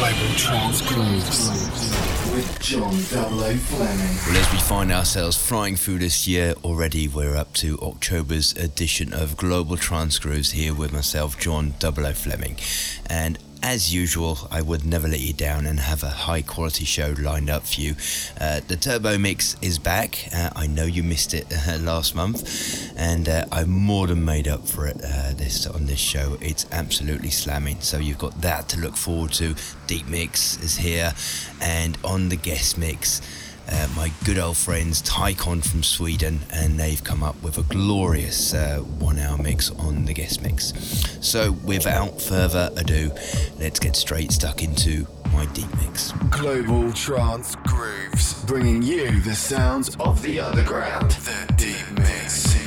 Global Grooves with John. Fleming. Well, as we find ourselves flying through this year already, we're up to October's edition of Global Trance Grooves here with myself, John 00 Fleming. And as usual, I would never let you down and have a high quality show lined up for you. Uh, the Turbo Mix is back. Uh, I know you missed it uh, last month, and uh, I've more than made up for it uh, this on this show. It's absolutely slamming. So you've got that to look forward to. Deep Mix is here, and on the guest mix uh, my good old friends Tycon from Sweden, and they've come up with a glorious uh, one hour mix on the guest mix. So, without further ado, let's get straight stuck into my deep mix. Global Trance Grooves, bringing you the sounds of the underground. The Deep Mix.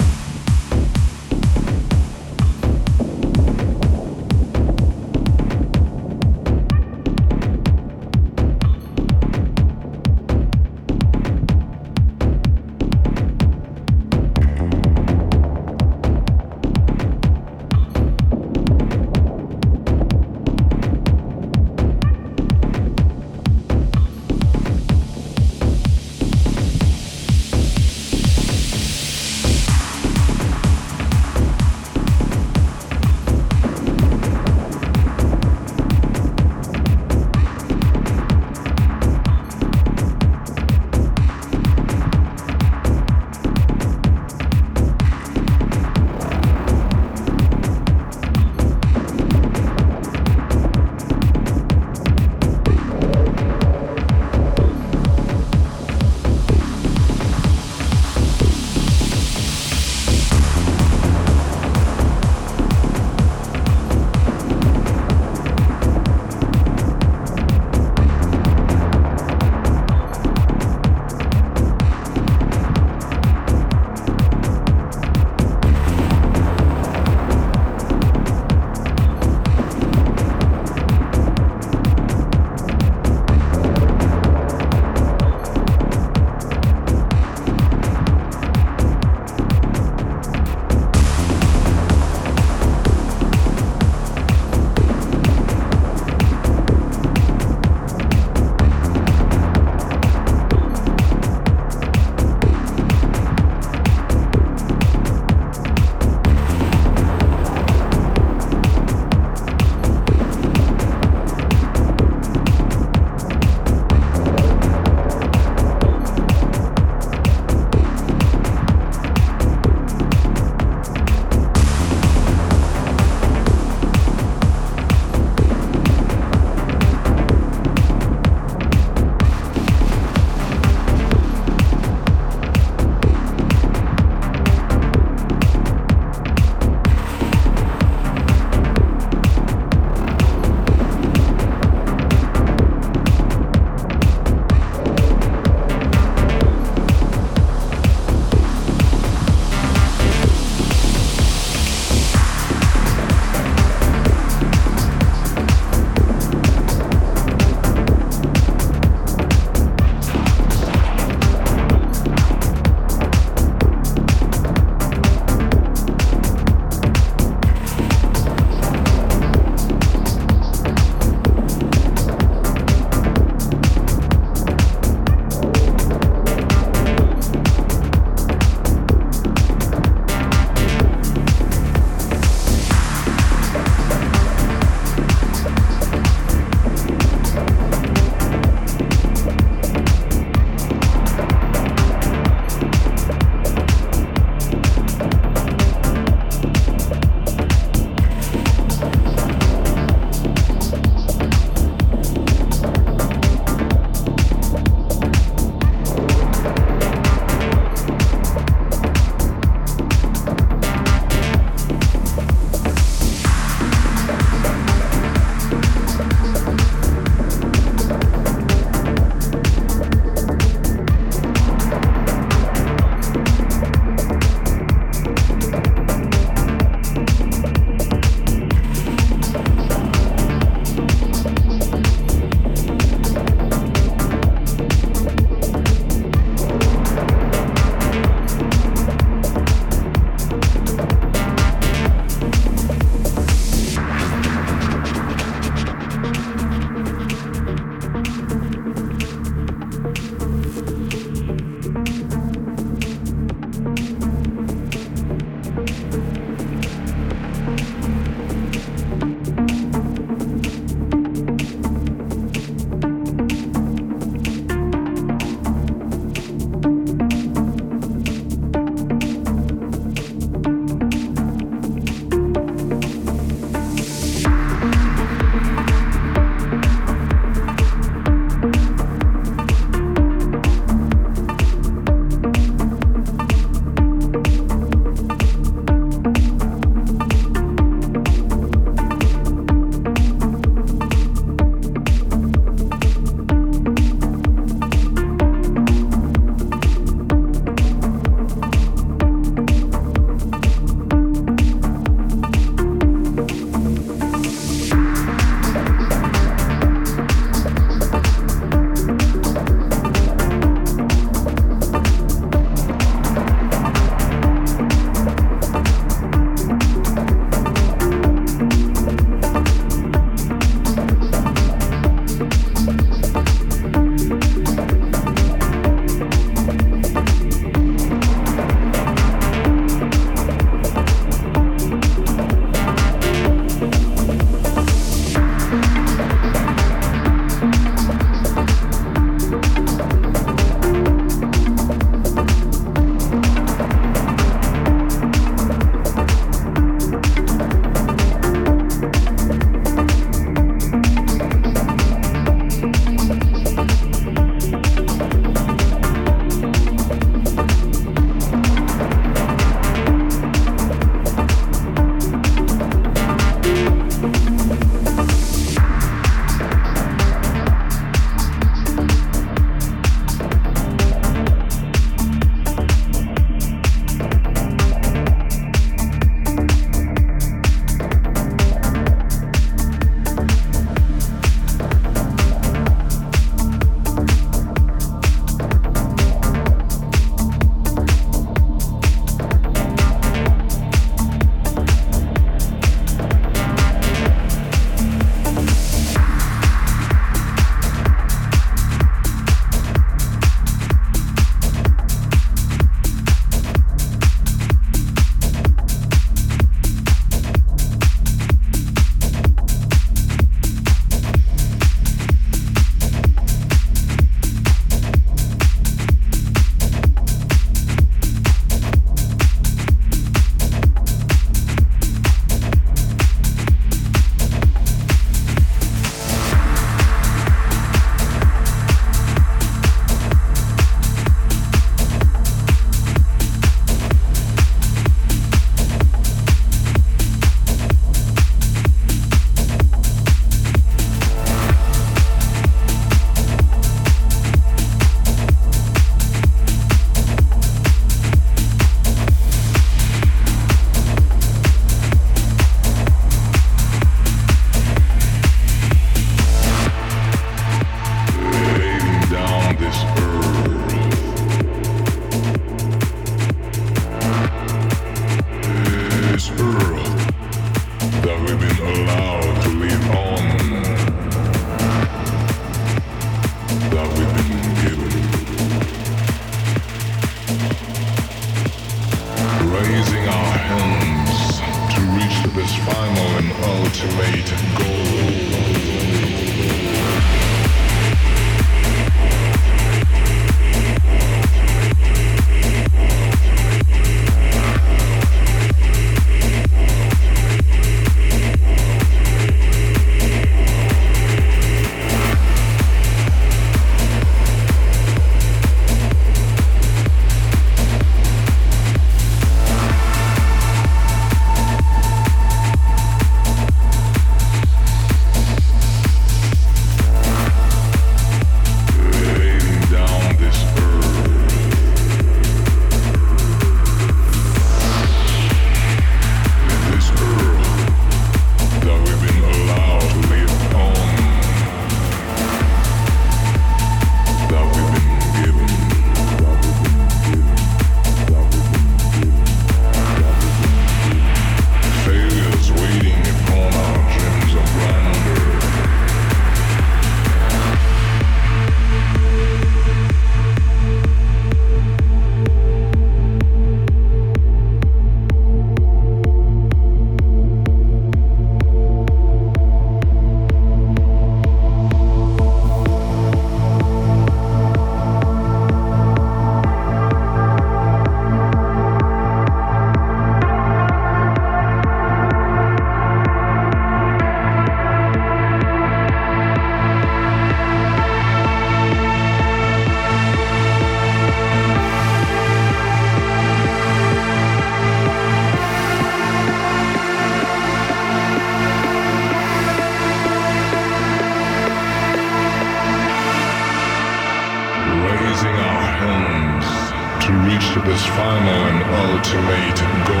was final and ultimate goal.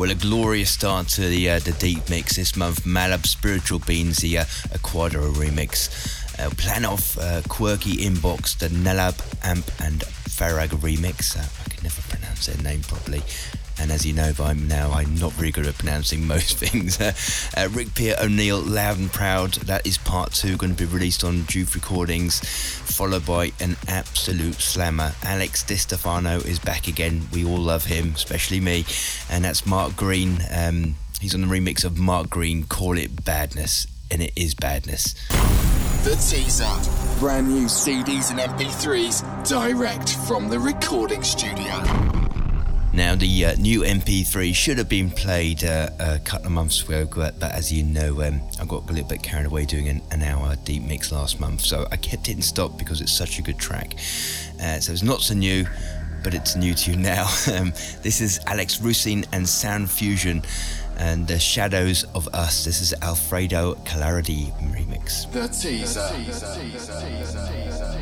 Well, a glorious start to the uh, the deep mix this month. Malab Spiritual Beans, the uh, Ecuador remix. Uh, plan off uh, quirky inbox, the Nelab Amp and Farag remix. Uh, I can never pronounce their name properly. And as you know by now, I'm not very good at pronouncing most things. uh, Rick Pierre O'Neill, Loud and Proud, that is part two, going to be released on JOOF Recordings, followed by an absolute slammer. Alex Di Stefano is back again. We all love him, especially me. And that's Mark Green. Um, he's on the remix of Mark Green, Call It Badness. And it is badness. The teaser. Brand new CDs and MP3s direct from the recording studio. Now, the uh, new MP3 should have been played uh, a couple of months ago, but, but as you know, um, I got a little bit carried away doing an, an, hour deep mix last month, so I kept it in stock because it's such a good track. Uh, so it's not so new, but it's new to you now. um, this is Alex Rusin and Sound Fusion and The Shadows of Us. This is Alfredo Calardi remix. The teaser. The teaser. The teaser. So I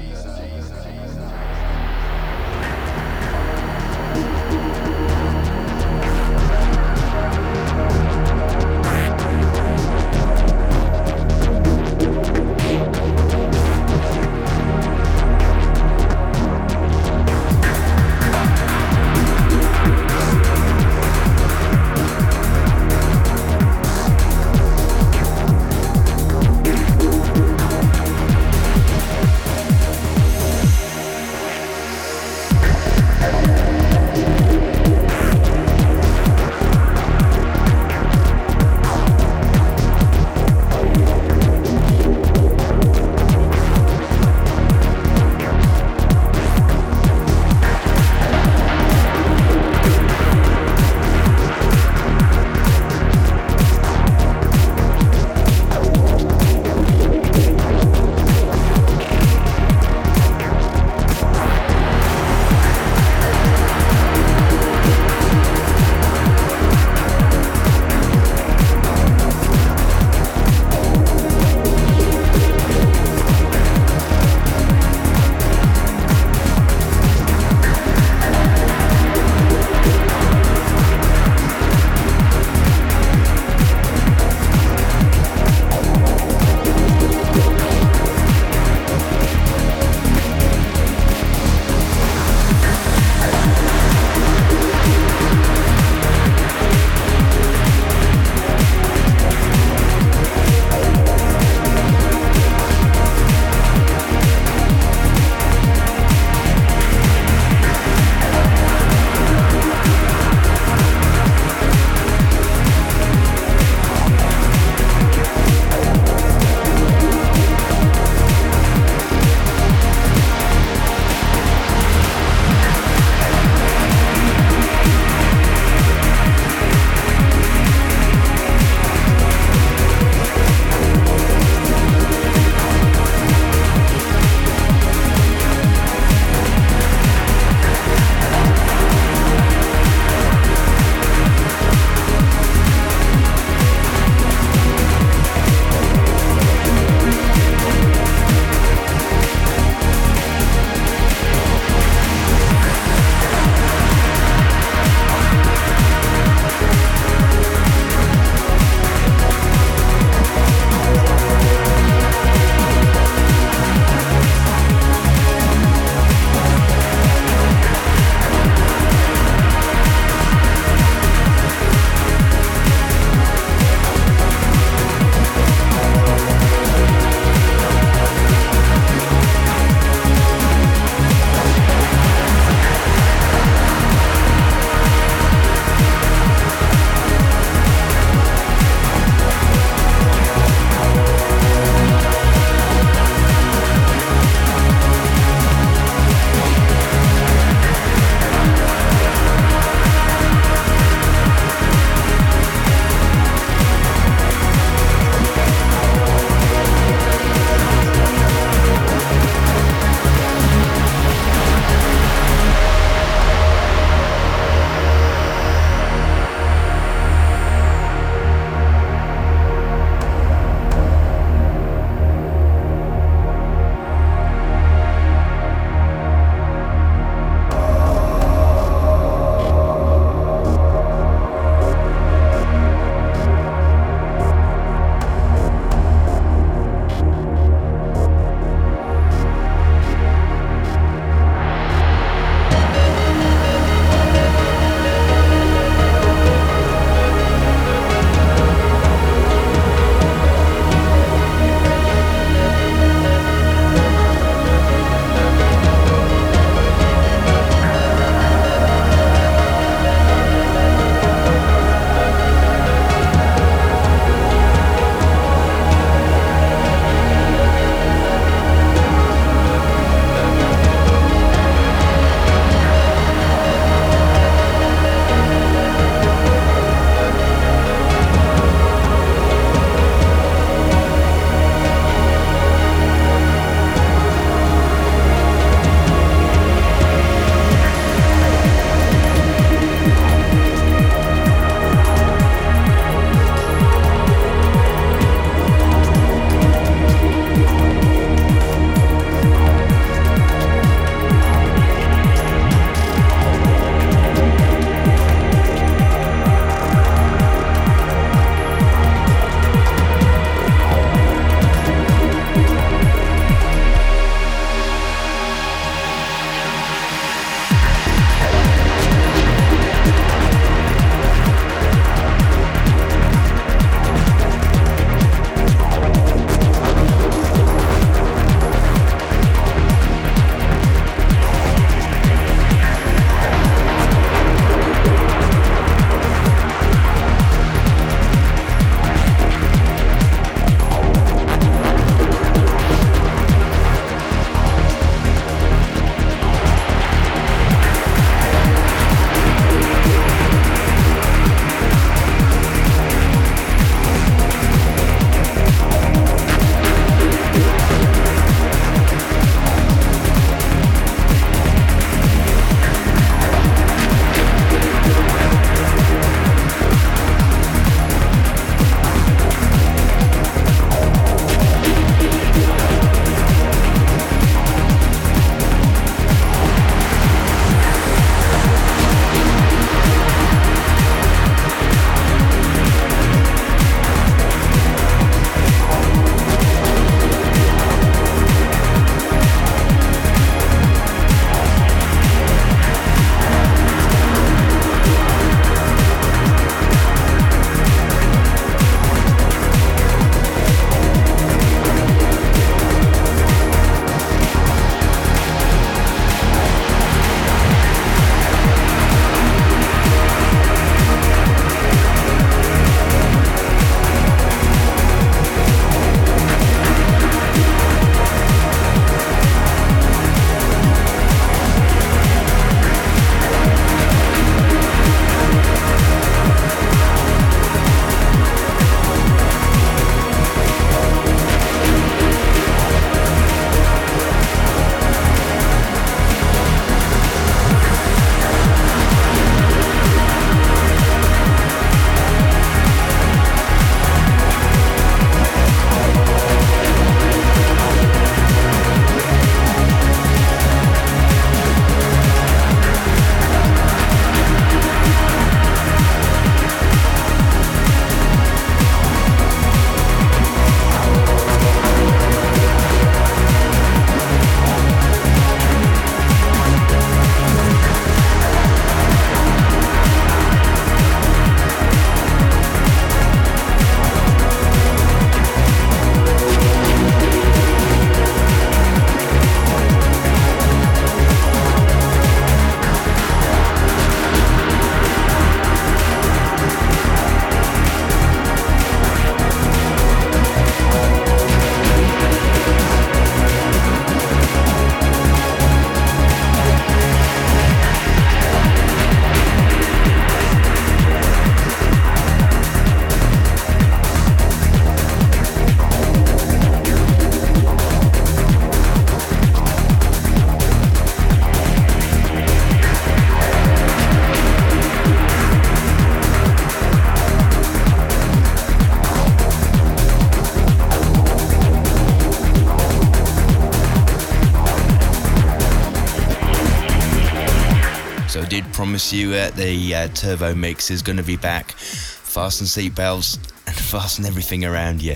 promise you uh, the uh, Turbo Mix is going to be back. Fasten seatbelts and fasten everything around you.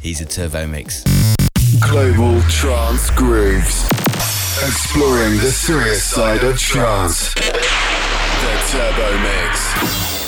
He's a Turbo Mix. Global Trance Grooves. Exploring the serious side of trance. The Turbo Mix.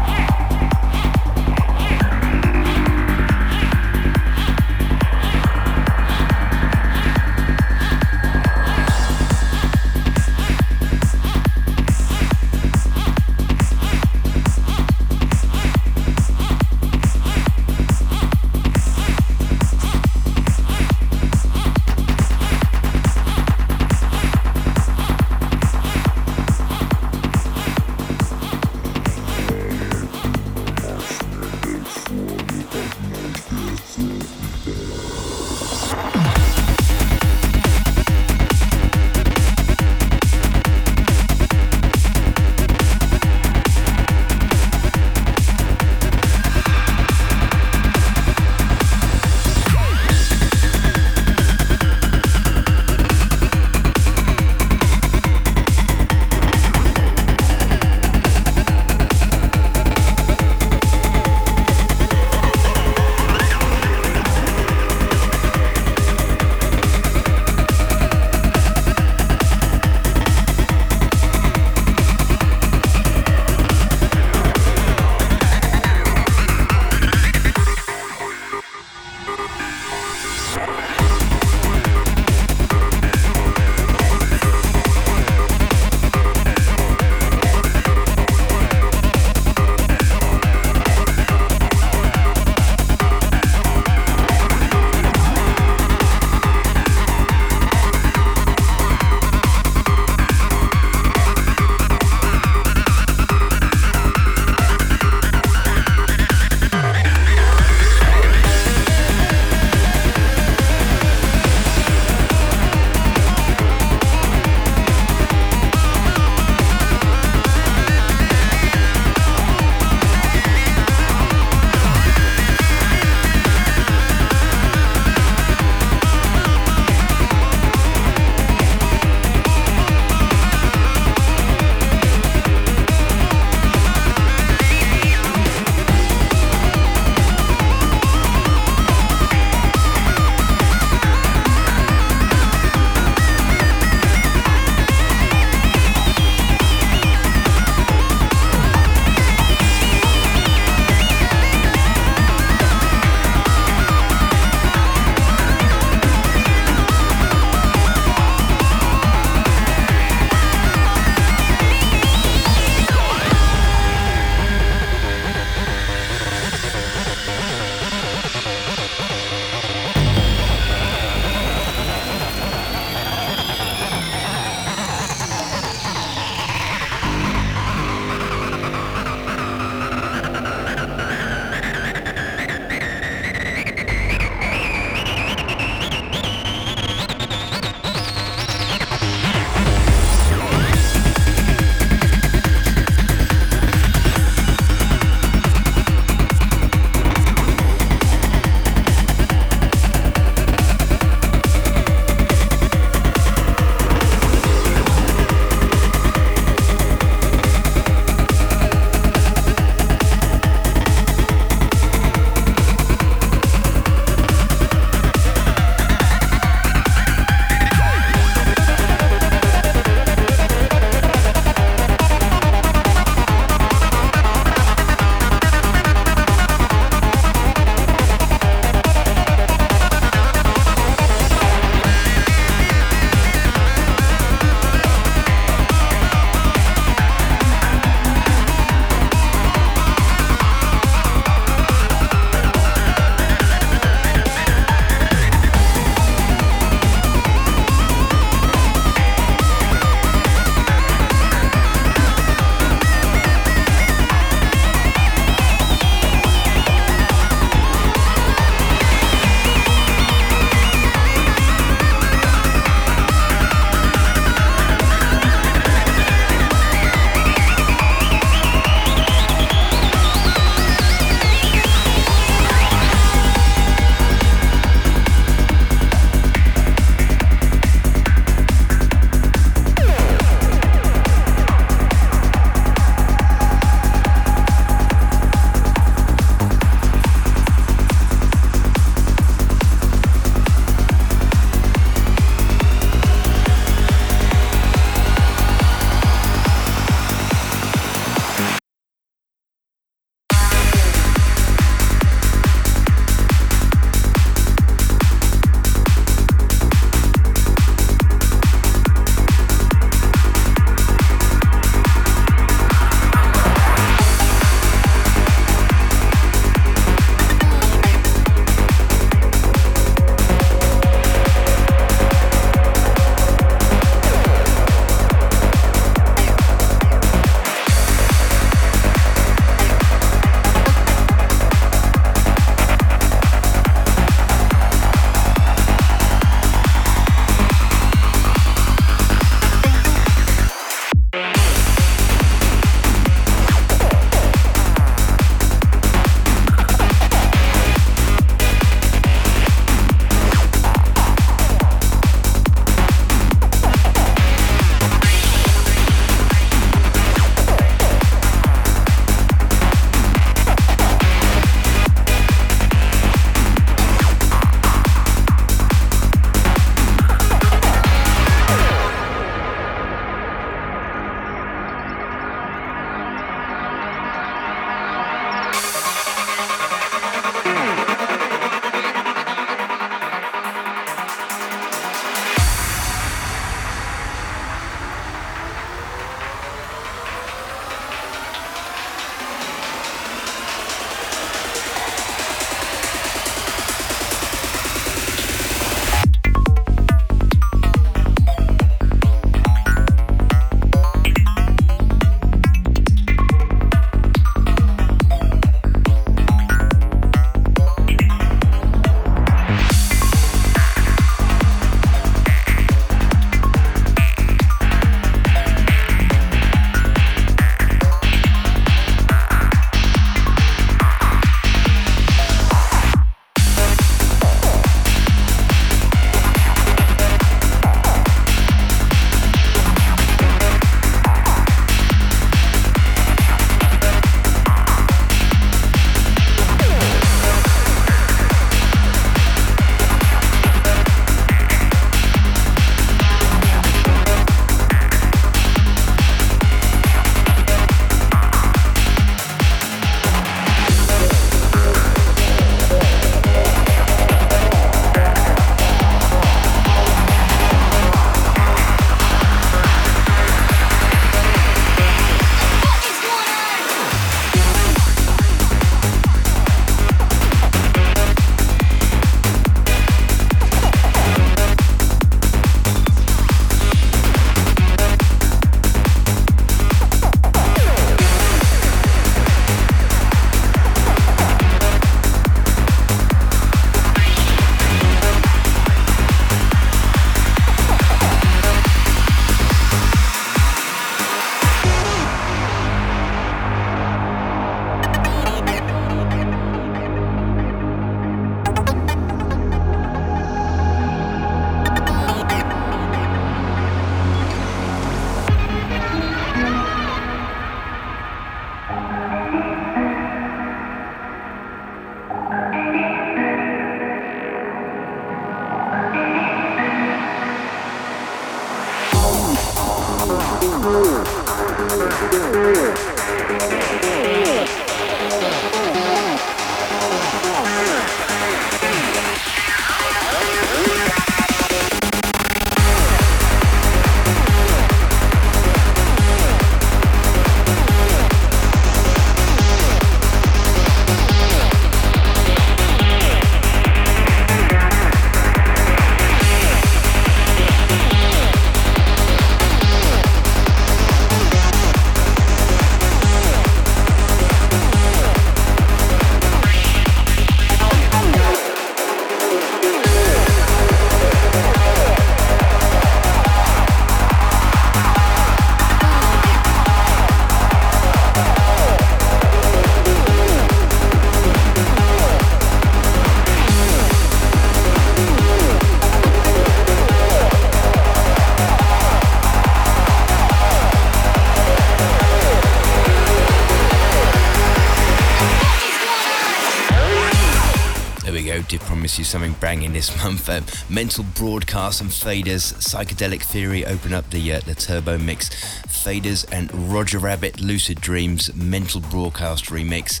Banging this month. Um, Mental Broadcast and Faders, Psychedelic Theory open up the uh, the Turbo Mix. Faders and Roger Rabbit, Lucid Dreams, Mental Broadcast remix.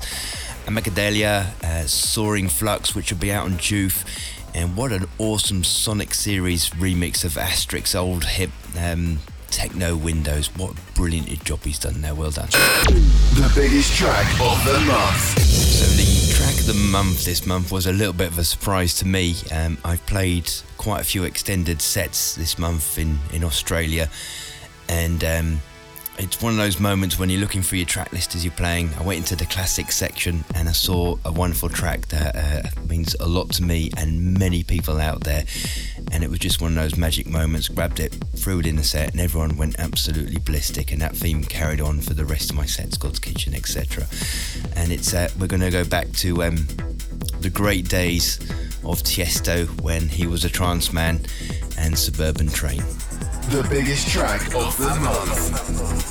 Amagadelia, uh, Soaring Flux, which will be out on JOOF. And what an awesome Sonic Species remix of Astrix old hip um, techno windows. What a brilliant job he's done there. Well done. The biggest track of the month. So the track of the month this month was a little bit of a surprise to me. Um, I've played quite a few extended sets this month in in Australia, and um, it's one of those moments when you're looking for your track list as you're playing. I went into the classic section and I saw a wonderful track that uh, means a lot to me and many people out there. And it was just one of those magic moments. Grabbed it, threw it in the set, and everyone went absolutely ballistic. And that theme carried on for the rest of my sets, God's Kitchen, etc. And it's uh, we're going to go back to um, the great days of Tiesto when he was a trance man and Suburban Train the biggest track of the month.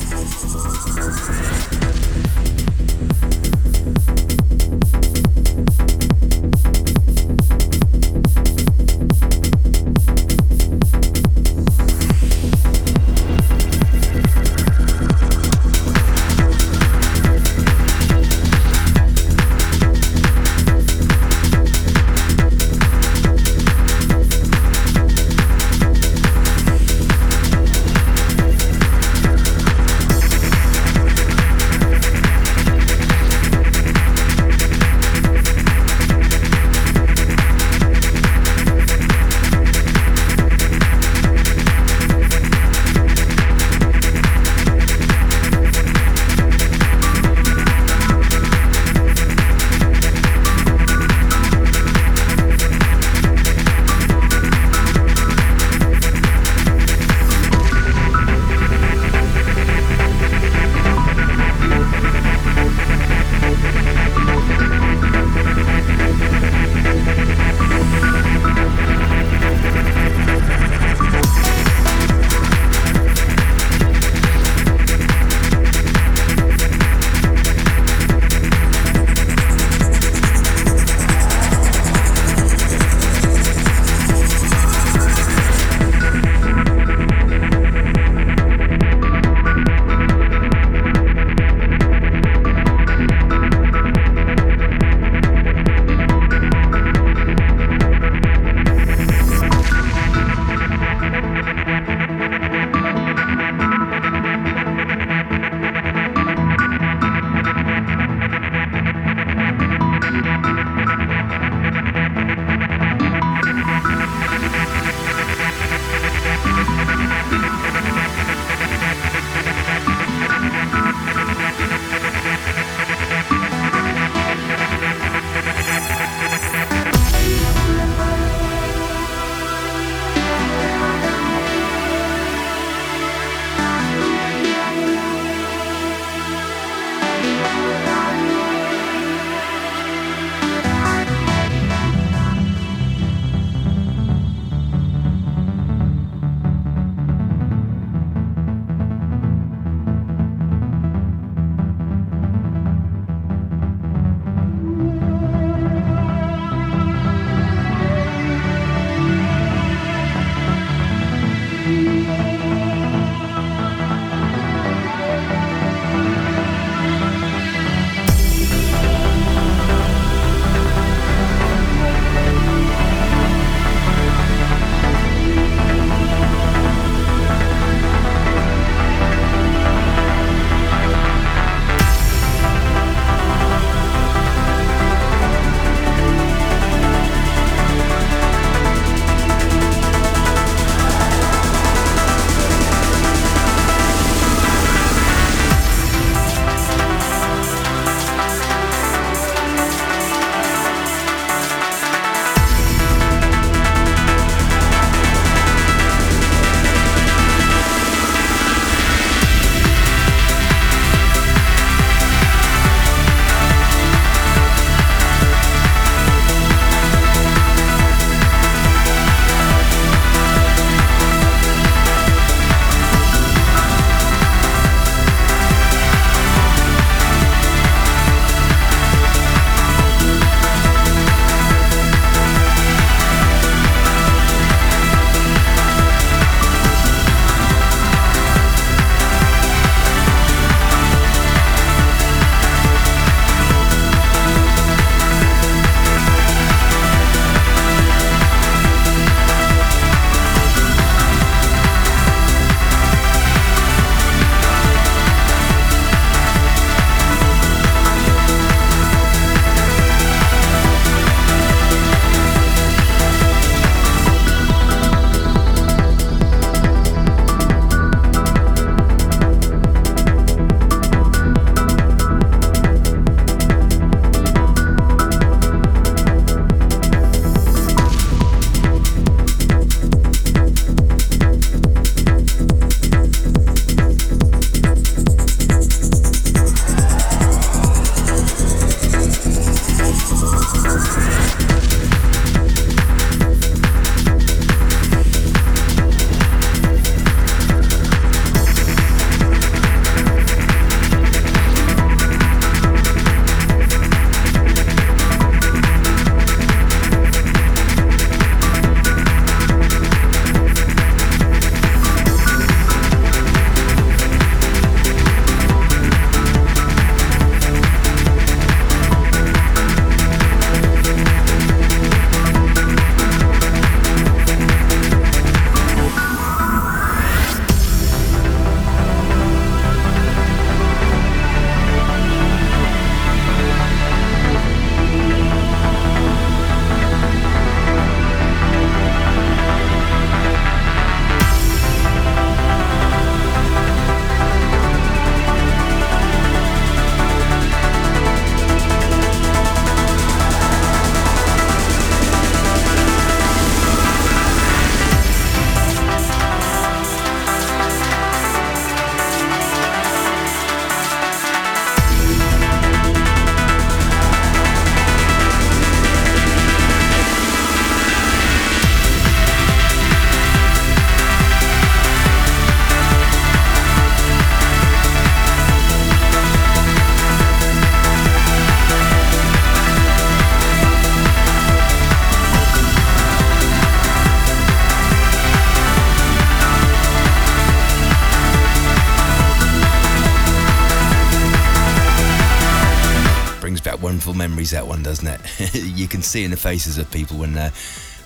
you can see in the faces of people when uh,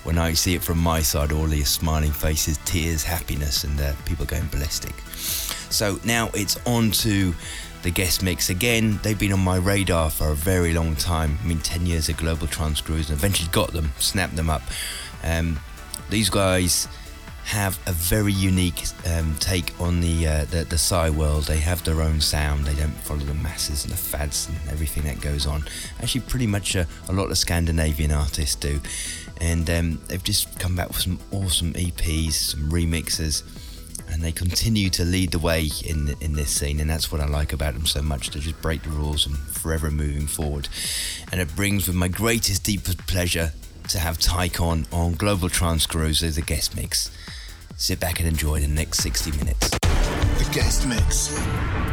when I see it from my side, all these smiling faces, tears, happiness, and uh, people going ballistic. So now it's on to the guest mix again. They've been on my radar for a very long time. I mean, 10 years of Global Trance Grooves and eventually got them, snapped them up. Um, these guys have a very unique um, take on the, uh, the the Psy world. They have their own sound. They don't follow the masses and the fads and everything that goes on. Actually, pretty much a, a lot of Scandinavian artists do, and um, they've just come back with some awesome EPs, some remixes, and they continue to lead the way in in this scene. And that's what I like about them so much. They just break the rules and forever moving forward. And it brings with my greatest, deepest pleasure to have Ticon on Global Grooves as a guest mix. Sit back and enjoy the next 60 minutes. The guest mix.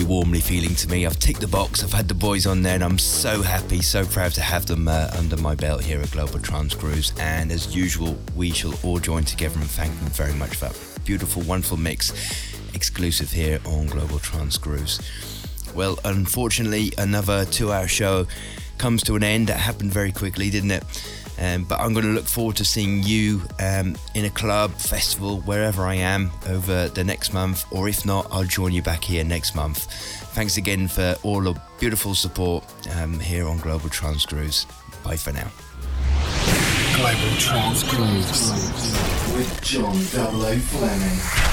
Lovely, warmly feeling to me. I've ticked the box, I've had the boys on there, and I'm so happy, so proud to have them uh, under my belt here at Global Trance Grooves. And as usual, we shall all join together and thank them very much for that beautiful, wonderful mix exclusive here on Global Trance Grooves. Well, unfortunately, another two hour show comes to an end. That happened very quickly, didn't it? Um, but I'm going to look forward to seeing you um, in a club, festival, wherever I am over the next month, or if not, I'll join you back here next month. Thanks again for all the beautiful support um, here on Global Trance Grooves. Bye for now. Global Trance Grooves with John. Fleming.